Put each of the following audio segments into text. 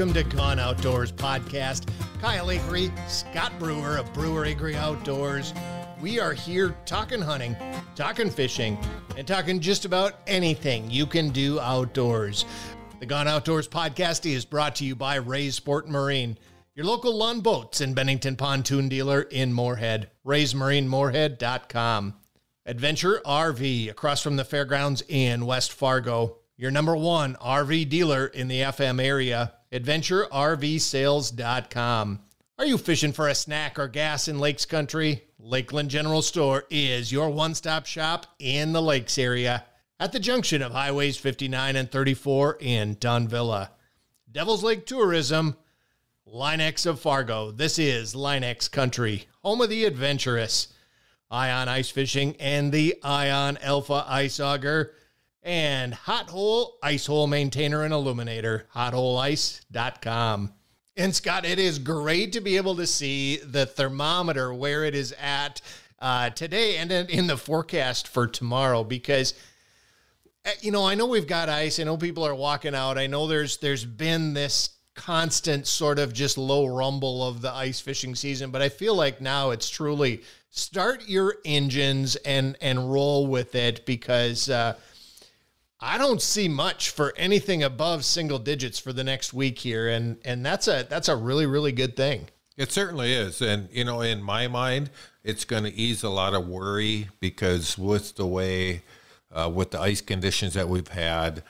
Welcome to Gone Outdoors Podcast. Kyle Agre, Scott Brewer of Brewer Agre Outdoors. We are here talking hunting, talking fishing, and talking just about anything you can do outdoors. The Gone Outdoors Podcast is brought to you by Ray's Sport Marine, your local Lund boats and Bennington pontoon dealer in Moorhead. Ray'sMarineMoorhead.com. Adventure RV across from the fairgrounds in West Fargo. Your number one RV dealer in the FM area. AdventureRVSales.com. Are you fishing for a snack or gas in Lakes Country? Lakeland General Store is your one stop shop in the Lakes area at the junction of Highways 59 and 34 in Dunvilla. Devil's Lake Tourism, Line-X of Fargo. This is Line-X Country, home of the adventurous. Ion Ice Fishing and the Ion Alpha Ice Auger and Hot Hole Ice Hole Maintainer and Illuminator, hotholeice.com. And Scott, it is great to be able to see the thermometer where it is at uh, today and in the forecast for tomorrow because eh, you know, I know we've got ice. I know people are walking out. I know there's there's been this constant sort of just low rumble of the ice fishing season, but I feel like now it's truly start your engines and and roll with it because uh, I don't see much for anything above single digits for the next week here, and and that's a that's a really really good thing. It certainly is, and you know, in my mind, it's going to ease a lot of worry because with the way, uh, with the ice conditions that we've had,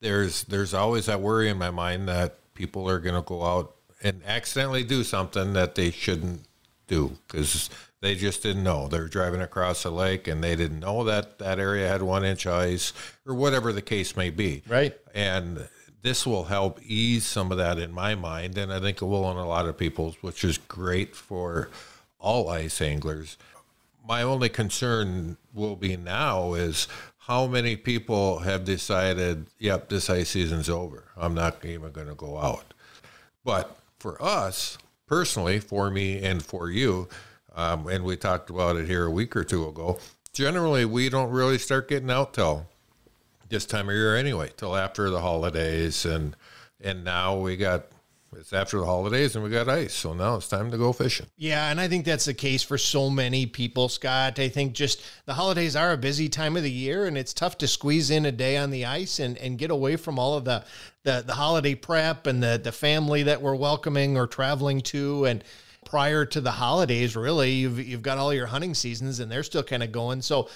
there's there's always that worry in my mind that people are going to go out and accidentally do something that they shouldn't do because they just didn't know. They were driving across the lake and they didn't know that that area had one inch ice or whatever the case may be. Right. And this will help ease some of that in my mind. And I think it will in a lot of people's, which is great for all ice anglers. My only concern will be now is how many people have decided, yep, this ice season's over. I'm not even going to go out. But for us, personally, for me and for you, um, and we talked about it here a week or two ago. Generally, we don't really start getting out till this time of year anyway, till after the holidays, and and now we got it's after the holidays and we got ice, so now it's time to go fishing. Yeah, and I think that's the case for so many people, Scott. I think just the holidays are a busy time of the year, and it's tough to squeeze in a day on the ice and and get away from all of the the, the holiday prep and the the family that we're welcoming or traveling to and prior to the holidays, really, you've you've got all your hunting seasons and they're still kind of going. So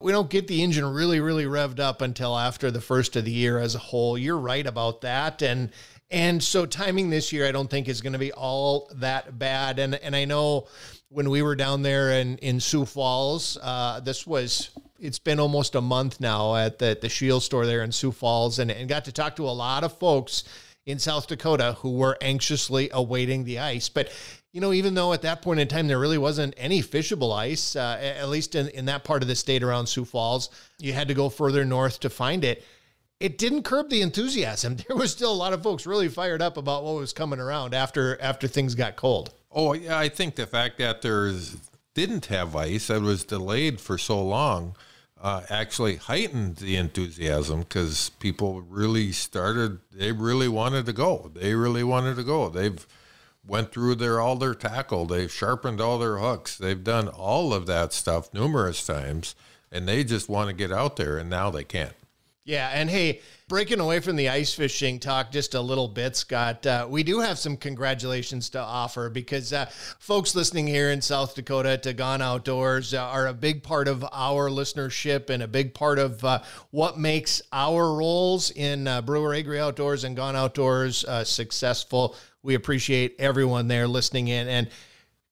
we don't get the engine really, really revved up until after the first of the year as a whole. You're right about that. And and so timing this year, I don't think is going to be all that bad. And and I know when we were down there in, in Sioux Falls, uh, this was it's been almost a month now at the, the Shield store there in Sioux Falls and, and got to talk to a lot of folks in South Dakota who were anxiously awaiting the ice. But you know, even though at that point in time there really wasn't any fishable ice, uh, at least in, in that part of the state around Sioux Falls, you had to go further north to find it. It didn't curb the enthusiasm. There was still a lot of folks really fired up about what was coming around after after things got cold. Oh yeah, I think the fact that there didn't have ice that was delayed for so long uh, actually heightened the enthusiasm because people really started. They really wanted to go. They really wanted to go. They've went through their all their tackle. They've sharpened all their hooks. They've done all of that stuff numerous times, and they just want to get out there, and now they can't. Yeah, and hey, breaking away from the ice fishing talk just a little bit, Scott, uh, we do have some congratulations to offer because uh, folks listening here in South Dakota to Gone Outdoors uh, are a big part of our listenership and a big part of uh, what makes our roles in uh, Brewer Agre Outdoors and Gone Outdoors uh, successful. We appreciate everyone there listening in and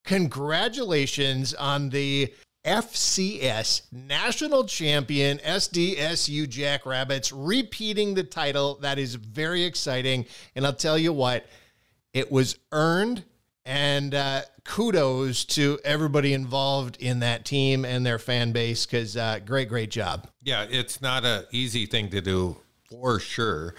congratulations on the FCS national champion SDSU Jackrabbits repeating the title. That is very exciting. And I'll tell you what, it was earned. And uh, kudos to everybody involved in that team and their fan base because uh, great, great job. Yeah, it's not an easy thing to do for sure.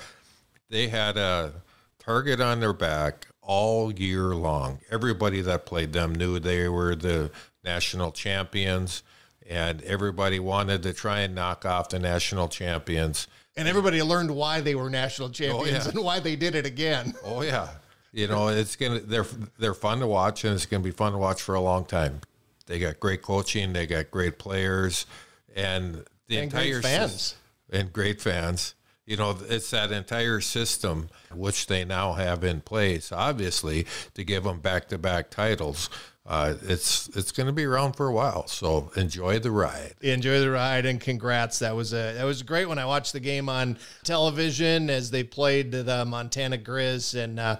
They had a target on their back all year long. Everybody that played them knew they were the national champions, and everybody wanted to try and knock off the national champions. And everybody learned why they were national oh, champions yeah. and why they did it again. Oh yeah, you know it's gonna they're they're fun to watch and it's gonna be fun to watch for a long time. They got great coaching, they got great players, and the And great entire fans. and great fans. You know, it's that entire system which they now have in place. Obviously, to give them back-to-back titles, uh, it's it's going to be around for a while. So enjoy the ride. Enjoy the ride and congrats. That was a that was great when I watched the game on television as they played the Montana Grizz and uh,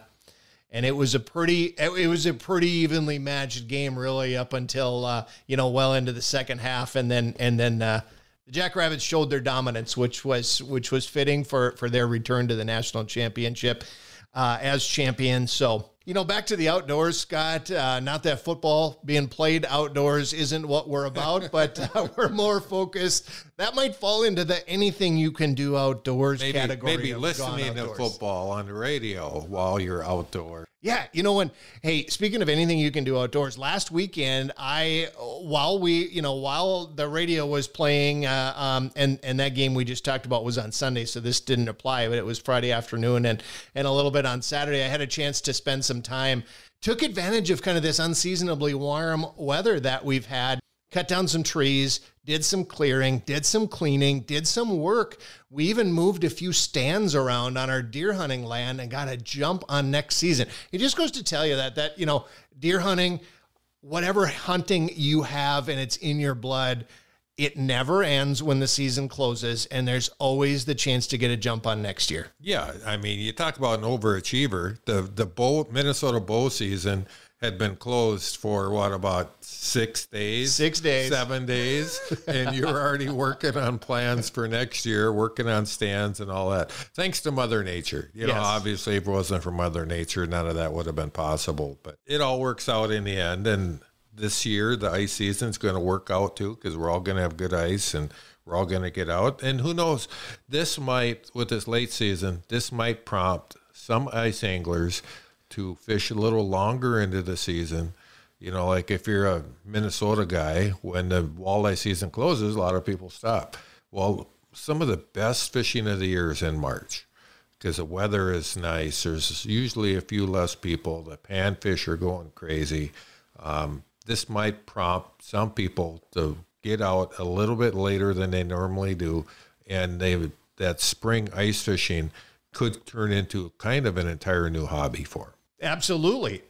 and it was a pretty it was a pretty evenly matched game really up until uh, you know well into the second half and then and then uh, the Jackrabbits showed their dominance which was which was fitting for for their return to the national championship uh, as champions. So you know, back to the outdoors, Scott. Uh, not that football being played outdoors isn't what we're about, but uh, we're more focused. That might fall into the anything you can do outdoors Maybe, category. maybe listening to football on the radio while you're outdoors. Yeah, you know when hey, speaking of anything you can do outdoors, last weekend I while we, you know, while the radio was playing uh, um and and that game we just talked about was on Sunday, so this didn't apply, but it was Friday afternoon and and a little bit on Saturday. I had a chance to spend some time took advantage of kind of this unseasonably warm weather that we've had cut down some trees, did some clearing, did some cleaning, did some work. We even moved a few stands around on our deer hunting land and got a jump on next season. It just goes to tell you that that, you know, deer hunting, whatever hunting you have and it's in your blood, it never ends when the season closes and there's always the chance to get a jump on next year. Yeah, I mean, you talk about an overachiever. The the bow Minnesota bow season had been closed for what about six days? Six days. seven days, and you're already working on plans for next year, working on stands and all that. Thanks to Mother Nature. You know, obviously, if it wasn't for Mother Nature, none of that would have been possible. But it all works out in the end, and this year the ice season's going to work out too because we're all going to have good ice and we're all going to get out. And who knows, this might, with this late season, this might prompt some ice anglers to fish a little longer into the season. You know, like if you're a Minnesota guy, when the walleye season closes, a lot of people stop. Well, some of the best fishing of the year is in March because the weather is nice. There's usually a few less people. The panfish are going crazy. Um, this might prompt some people to get out a little bit later than they normally do, and they that spring ice fishing could turn into kind of an entire new hobby for them. Absolutely.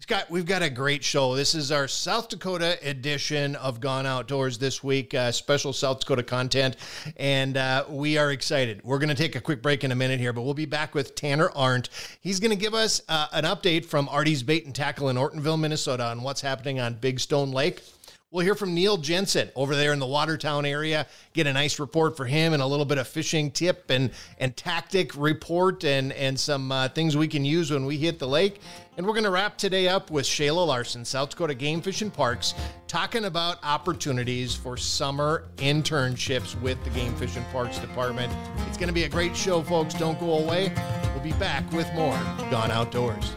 Scott, we've got a great show. This is our South Dakota edition of Gone Outdoors this week, uh, special South Dakota content, and uh, we are excited. We're going to take a quick break in a minute here, but we'll be back with Tanner Arndt. He's going to give us uh, an update from Artie's Bait and Tackle in Ortonville, Minnesota, on what's happening on Big Stone Lake. We'll hear from Neil Jensen over there in the Watertown area. Get a nice report for him and a little bit of fishing tip and and tactic report and and some uh, things we can use when we hit the lake. And we're going to wrap today up with Shayla Larson, South Dakota Game Fish and Parks, talking about opportunities for summer internships with the Game Fish and Parks Department. It's going to be a great show, folks. Don't go away. We'll be back with more Gone Outdoors.